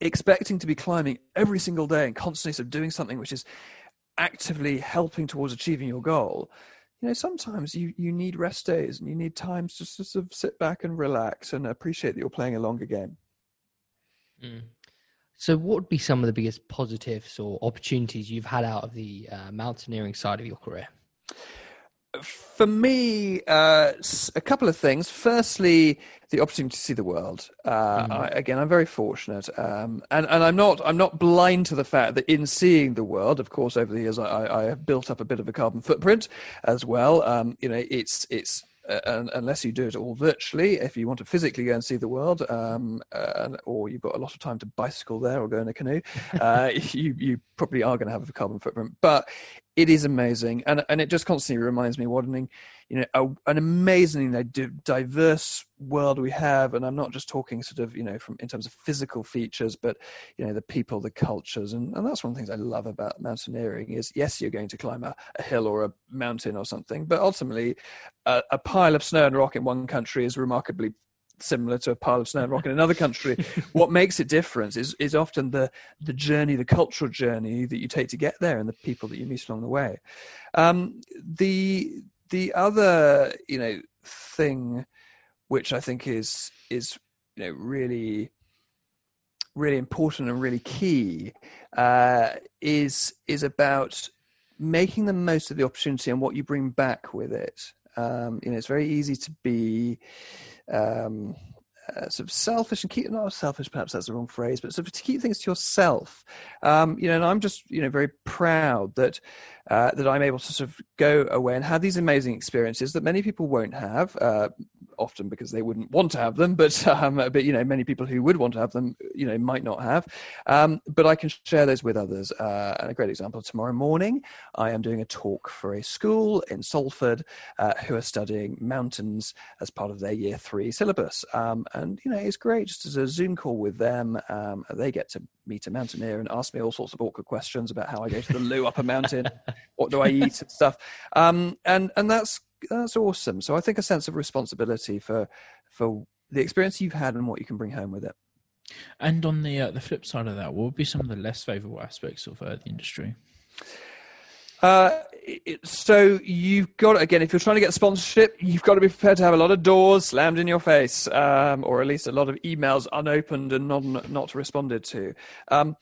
expecting to be climbing every single day and constantly sort of doing something which is actively helping towards achieving your goal, you know, sometimes you, you need rest days and you need times to sort of sit back and relax and appreciate that you're playing a longer game. Mm. So, what would be some of the biggest positives or opportunities you've had out of the uh, mountaineering side of your career? For me, uh, a couple of things. Firstly, the opportunity to see the world. Uh, mm. I, again, I'm very fortunate, um, and and I'm not I'm not blind to the fact that in seeing the world, of course, over the years I, I have built up a bit of a carbon footprint as well. Um, you know, it's it's uh, unless you do it all virtually, if you want to physically go and see the world, um, uh, or you've got a lot of time to bicycle there or go in a canoe, (laughs) uh, you you probably are going to have a carbon footprint. But it is amazing, and and it just constantly reminds me what an you know a, an amazingly diverse world we have, and I'm not just talking sort of you know from in terms of physical features, but you know the people, the cultures, and, and that's one of the things I love about mountaineering is yes, you're going to climb a, a hill or a mountain or something, but ultimately a, a pile of snow and rock in one country is remarkably similar to a pile of snow and rock in (laughs) another country. what makes it different is is often the the journey, the cultural journey that you take to get there, and the people that you meet along the way. Um, the the other you know thing, which I think is is you know really really important and really key, uh, is is about making the most of the opportunity and what you bring back with it. Um, you know, it's very easy to be um, uh, sort of selfish and keep not selfish perhaps that's the wrong phrase but sort of to keep things to yourself. Um, you know and i'm just you know very proud that uh, that i'm able to sort of go away and have these amazing experiences that many people won't have uh, often because they wouldn't want to have them, but um, but you know many people who would want to have them, you know, might not have. Um, but I can share those with others. Uh, and a great example tomorrow morning, I am doing a talk for a school in Salford uh, who are studying mountains as part of their year three syllabus. Um, and you know, it's great just as a Zoom call with them. Um, they get to meet a mountaineer and ask me all sorts of awkward questions about how I go to the loo up a mountain, what do I eat and stuff. Um, and and that's that's awesome. So I think a sense of responsibility for for the experience you've had and what you can bring home with it. And on the uh, the flip side of that, what would be some of the less favourable aspects of uh, the industry? Uh, it, so you've got again, if you're trying to get sponsorship, you've got to be prepared to have a lot of doors slammed in your face, um, or at least a lot of emails unopened and not not responded to. Um,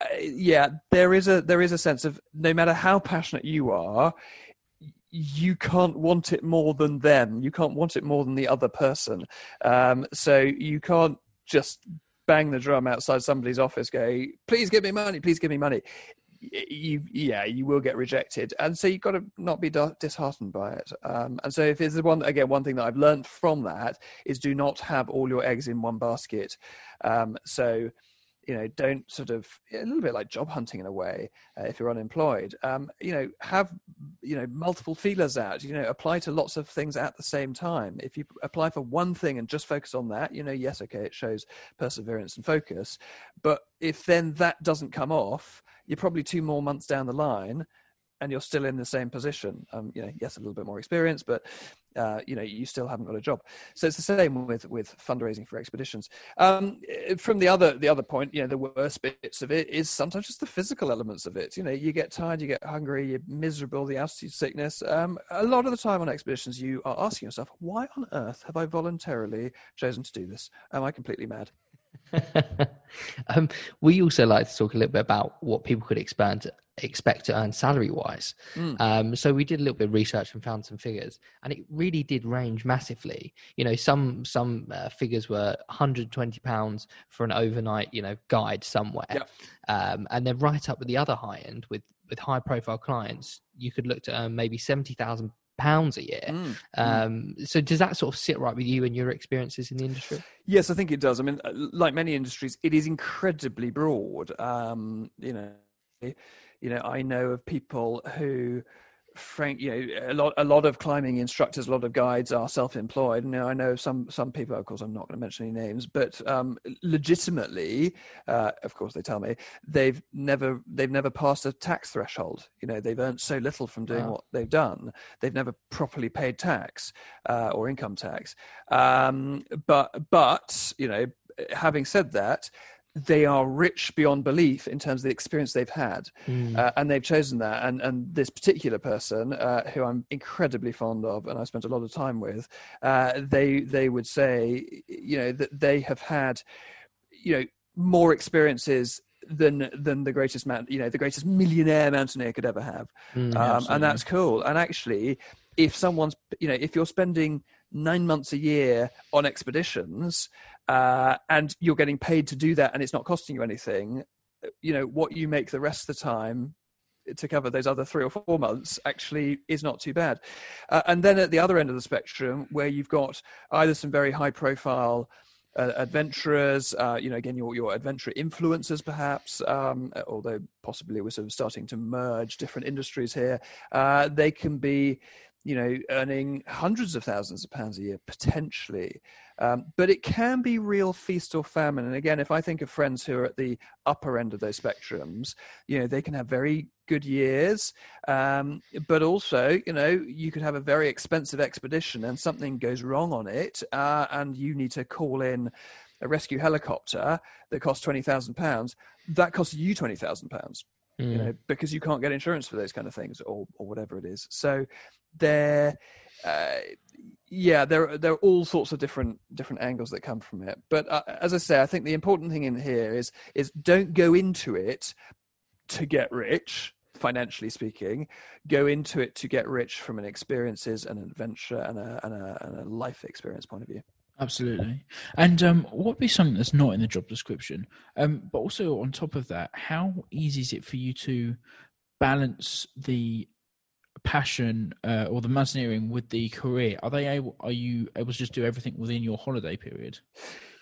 uh, yeah, there is a there is a sense of no matter how passionate you are, you can't want it more than them. You can't want it more than the other person. Um, so you can't just bang the drum outside somebody's office, go, "Please give me money, please give me money." You, yeah, you will get rejected, and so you've got to not be disheartened by it. Um, and so, if it's the one again, one thing that I've learned from that is do not have all your eggs in one basket. Um, so you know don't sort of a little bit like job hunting in a way uh, if you're unemployed. Um, you know have you know multiple feelers out you know apply to lots of things at the same time. If you apply for one thing and just focus on that you know yes okay it shows perseverance and focus. But if then that doesn't come off you're probably two more months down the line and you're still in the same position. Um, you know, yes, a little bit more experience, but uh, you know, you still haven't got a job. So it's the same with with fundraising for expeditions. Um, from the other the other point, you know, the worst bits of it is sometimes just the physical elements of it. You know, you get tired, you get hungry, you're miserable, the altitude sickness. Um, a lot of the time on expeditions, you are asking yourself, why on earth have I voluntarily chosen to do this? Am I completely mad? (laughs) um, we also like to talk a little bit about what people could expand, expect to earn salary wise. Mm. Um, so we did a little bit of research and found some figures, and it really did range massively. You know, some some uh, figures were 120 pounds for an overnight, you know, guide somewhere, yep. um, and then right up with the other high end with with high profile clients, you could look to earn maybe seventy thousand pounds a year. Mm, mm. Um, so does that sort of sit right with you and your experiences in the industry? Yes, I think it does. I mean, uh, like many industries, it is incredibly broad. Um, you know, you know, I know of people who frank you know a lot a lot of climbing instructors a lot of guides are self-employed. Now i know some some people of course i'm not going to mention any names but um, legitimately uh, of course they tell me they've never they've never passed a tax threshold. You know they've earned so little from doing wow. what they've done. They've never properly paid tax uh, or income tax. Um, but but you know having said that they are rich beyond belief in terms of the experience they've had, Mm. uh, and they've chosen that. And and this particular person, uh, who I'm incredibly fond of, and I spent a lot of time with, uh, they they would say, you know, that they have had, you know, more experiences than than the greatest man, you know, the greatest millionaire mountaineer could ever have, Mm. um, and that's cool. And actually, if someone's, you know, if you're spending nine months a year on expeditions uh, and you're getting paid to do that, and it's not costing you anything, you know, what you make the rest of the time to cover those other three or four months actually is not too bad. Uh, and then at the other end of the spectrum, where you've got either some very high profile uh, adventurers, uh, you know, again, your, your adventure influencers, perhaps, um, although possibly we're sort of starting to merge different industries here, uh, they can be, you know, earning hundreds of thousands of pounds a year potentially. Um, but it can be real feast or famine. And again, if I think of friends who are at the upper end of those spectrums, you know, they can have very good years, um, but also, you know, you could have a very expensive expedition and something goes wrong on it, uh, and you need to call in a rescue helicopter that costs twenty thousand pounds. That costs you twenty thousand pounds you Mm. know, because you can't get insurance for those kind of things or or whatever it is. So there, uh, yeah, there there are all sorts of different different angles that come from it. But uh, as I say, I think the important thing in here is is don't go into it to get rich financially speaking go into it to get rich from an experiences and an adventure and a, and a, and a life experience point of view Absolutely. And um, what would be something that's not in the job description? Um, but also on top of that, how easy is it for you to balance the passion uh, or the mountaineering with the career? Are they able? Are you able to just do everything within your holiday period?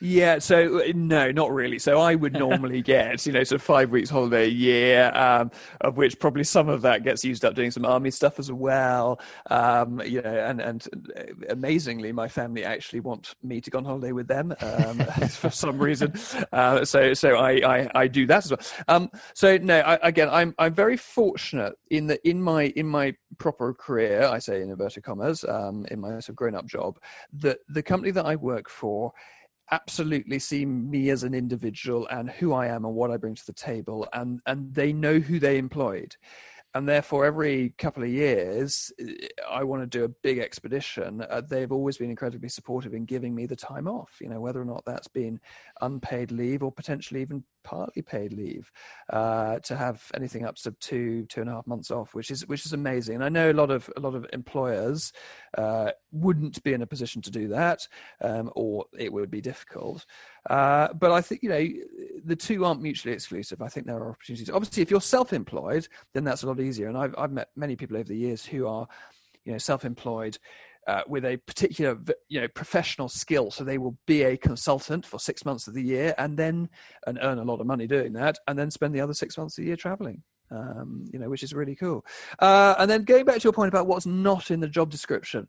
Yeah, so no, not really. So I would (laughs) normally get, you know, sort of five weeks holiday a year, um, of which probably some of that gets used up doing some army stuff as well. Um, you know, and and uh, amazingly, my family actually want me to go on holiday with them um, (laughs) for some reason. Uh, so so I, I I do that as well. Um, so no, I, again, I'm I'm very fortunate in that in my in my proper career, I say in inverted commas, um, in my sort of grown up job, that the company that I work for absolutely see me as an individual and who I am and what I bring to the table, and and they know who they employed, and therefore every couple of years eh, I want to do a big expedition. Uh, they've always been incredibly supportive in giving me the time off. You know whether or not that's been unpaid leave or potentially even partly paid leave uh, to have anything up to two two and a half months off, which is which is amazing. And I know a lot of a lot of employers uh, wouldn't be in a position to do that, um, or it would be difficult. Uh, but I think you know the two aren't mutually exclusive. I think there are opportunities. Obviously, if you're self-employed, then that's a lot easier. And I've I've met many people over the years who are you know self-employed uh, with a particular you know professional skill so they will be a consultant for six months of the year and then and earn a lot of money doing that and then spend the other six months of the year traveling um, you know which is really cool uh, and then going back to your point about what's not in the job description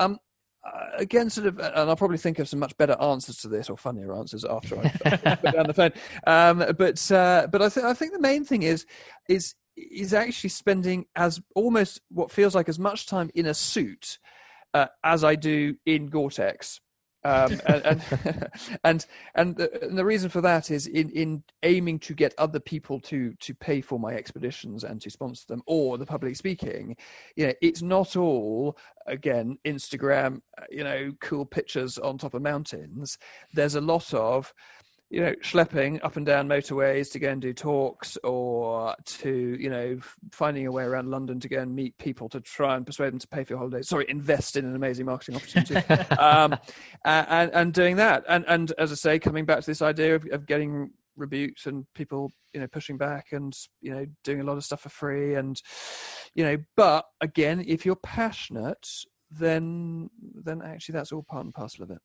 um, uh, again, sort of, and I'll probably think of some much better answers to this or funnier answers after I (laughs) put down the phone. Um, but uh, but I think I think the main thing is is is actually spending as almost what feels like as much time in a suit uh, as I do in Gore-Tex. Um, and and (laughs) and, and, the, and the reason for that is in, in aiming to get other people to to pay for my expeditions and to sponsor them or the public speaking you know it's not all again instagram uh, you know cool pictures on top of mountains. There's a lot of you know, schlepping up and down motorways to go and do talks, or to you know, finding a way around London to go and meet people to try and persuade them to pay for your holiday. Sorry, invest in an amazing marketing opportunity, (laughs) um, and and doing that, and and as I say, coming back to this idea of, of getting rebuked and people you know pushing back and you know doing a lot of stuff for free and you know but again if you're passionate then then actually that's all part and parcel of it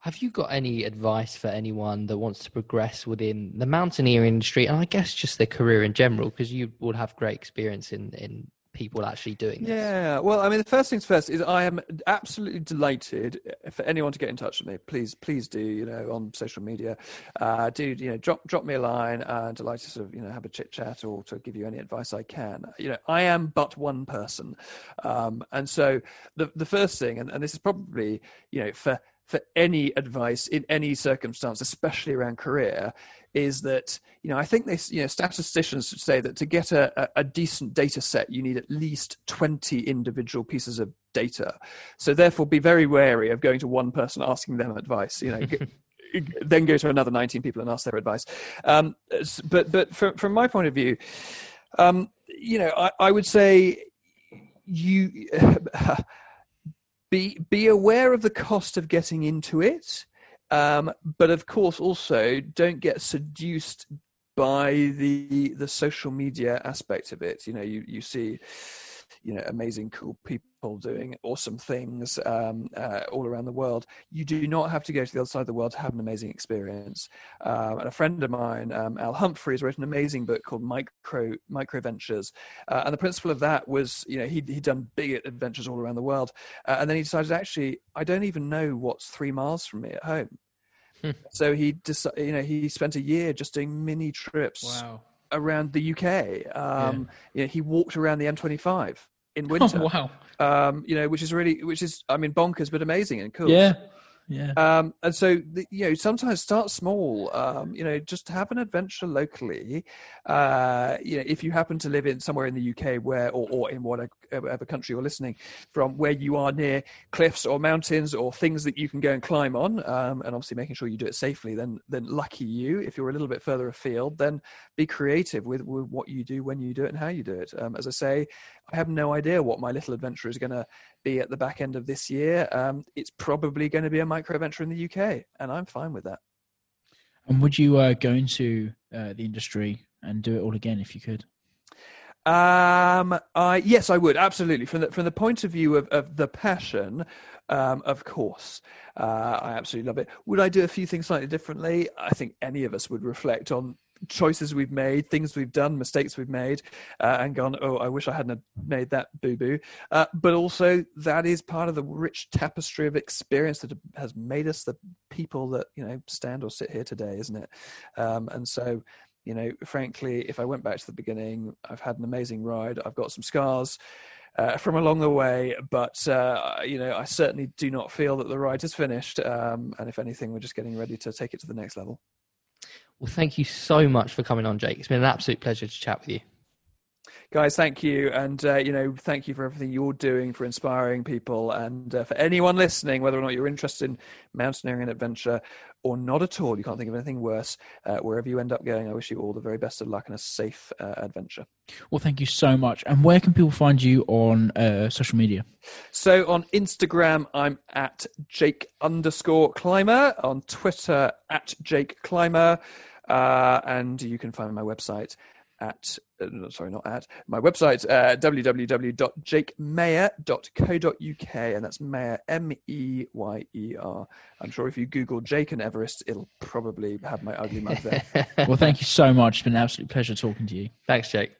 Have you got any advice for anyone that wants to progress within the mountaineering industry and I guess just their career in general? Because you would have great experience in, in people actually doing this. Yeah, well, I mean, the first things first is I am absolutely delighted for anyone to get in touch with me. Please, please do, you know, on social media, uh, do you know, drop drop me a line. Uh, delighted to sort of you know have a chit chat or to give you any advice I can. You know, I am but one person, um, and so the the first thing, and, and this is probably you know for for any advice in any circumstance, especially around career, is that you know I think they you know statisticians say that to get a, a decent data set, you need at least twenty individual pieces of data. So therefore, be very wary of going to one person asking them advice. You know. (laughs) then go to another 19 people and ask their advice. Um, but but from, from my point of view, um, you know, I, I would say you (laughs) be be aware of the cost of getting into it, um, but of course also don't get seduced by the the social media aspect of it. You know, you you see you know amazing cool people doing awesome things um, uh, all around the world. You do not have to go to the other side of the world to have an amazing experience. Um, and a friend of mine um, al humphreys wrote an amazing book called micro micro ventures. Uh, and the principle of that was you know he'd, he'd done big adventures all around the world. Uh, and then he decided actually i don't even know what's three miles from me at home. Hmm. so he decided you know he spent a year just doing mini trips wow. around the UK. Um, yeah. you know, he walked around the M25 in (laughs) winter. Oh, wow. Um, you know, which is really, which is, I mean, bonkers, but amazing and cool. Yeah. Yeah. Um, and so, the, you know, sometimes start small. Um, you know, just have an adventure locally. Uh, you know, if you happen to live in somewhere in the UK where, or, or in whatever country you're listening from, where you are near cliffs or mountains or things that you can go and climb on, um, and obviously making sure you do it safely, then then lucky you. If you're a little bit further afield, then be creative with, with what you do, when you do it, and how you do it. Um, as I say, I have no idea what my little adventure is going to be at the back end of this year. Um, it's probably going to be a micro venture in the UK, and I'm fine with that. And would you uh, go into uh, the industry and do it all again if you could? Um, I yes, I would absolutely. From the from the point of view of, of the passion, um, of course, uh, I absolutely love it. Would I do a few things slightly differently? I think any of us would reflect on choices we've made, things we've done, mistakes we've made, uh, and gone, oh, I wish I hadn't made that boo boo. Uh, but also, that is part of the rich tapestry of experience that has made us the people that you know stand or sit here today, isn't it? Um, and so, you know, frankly, if I went back to the beginning, I've had an amazing ride. I've got some scars. Uh, from along the way, but uh, you know, I certainly do not feel that the ride is finished. Um, and if anything, we're just getting ready to take it to the next level. Well, thank you so much for coming on, Jake. It's been an absolute pleasure to chat with you. Guys, thank you. And, uh, you know, thank you for everything you're doing for inspiring people. And uh, for anyone listening, whether or not you're interested in mountaineering and adventure or not at all, you can't think of anything worse, uh, wherever you end up going, I wish you all the very best of luck and a safe uh, adventure. Well, thank you so much. And where can people find you on uh, social media? So on Instagram, I'm at Jake underscore climber. On Twitter, at Jake climber. Uh, and you can find my website at uh, sorry not at my website uh, www.jakemeyer.co.uk and that's Meyer m-e-y-e-r i'm sure if you google jake and everest it'll probably have my ugly mug there. (laughs) Well thank you so much. It's been an absolute pleasure talking to you. Thanks jake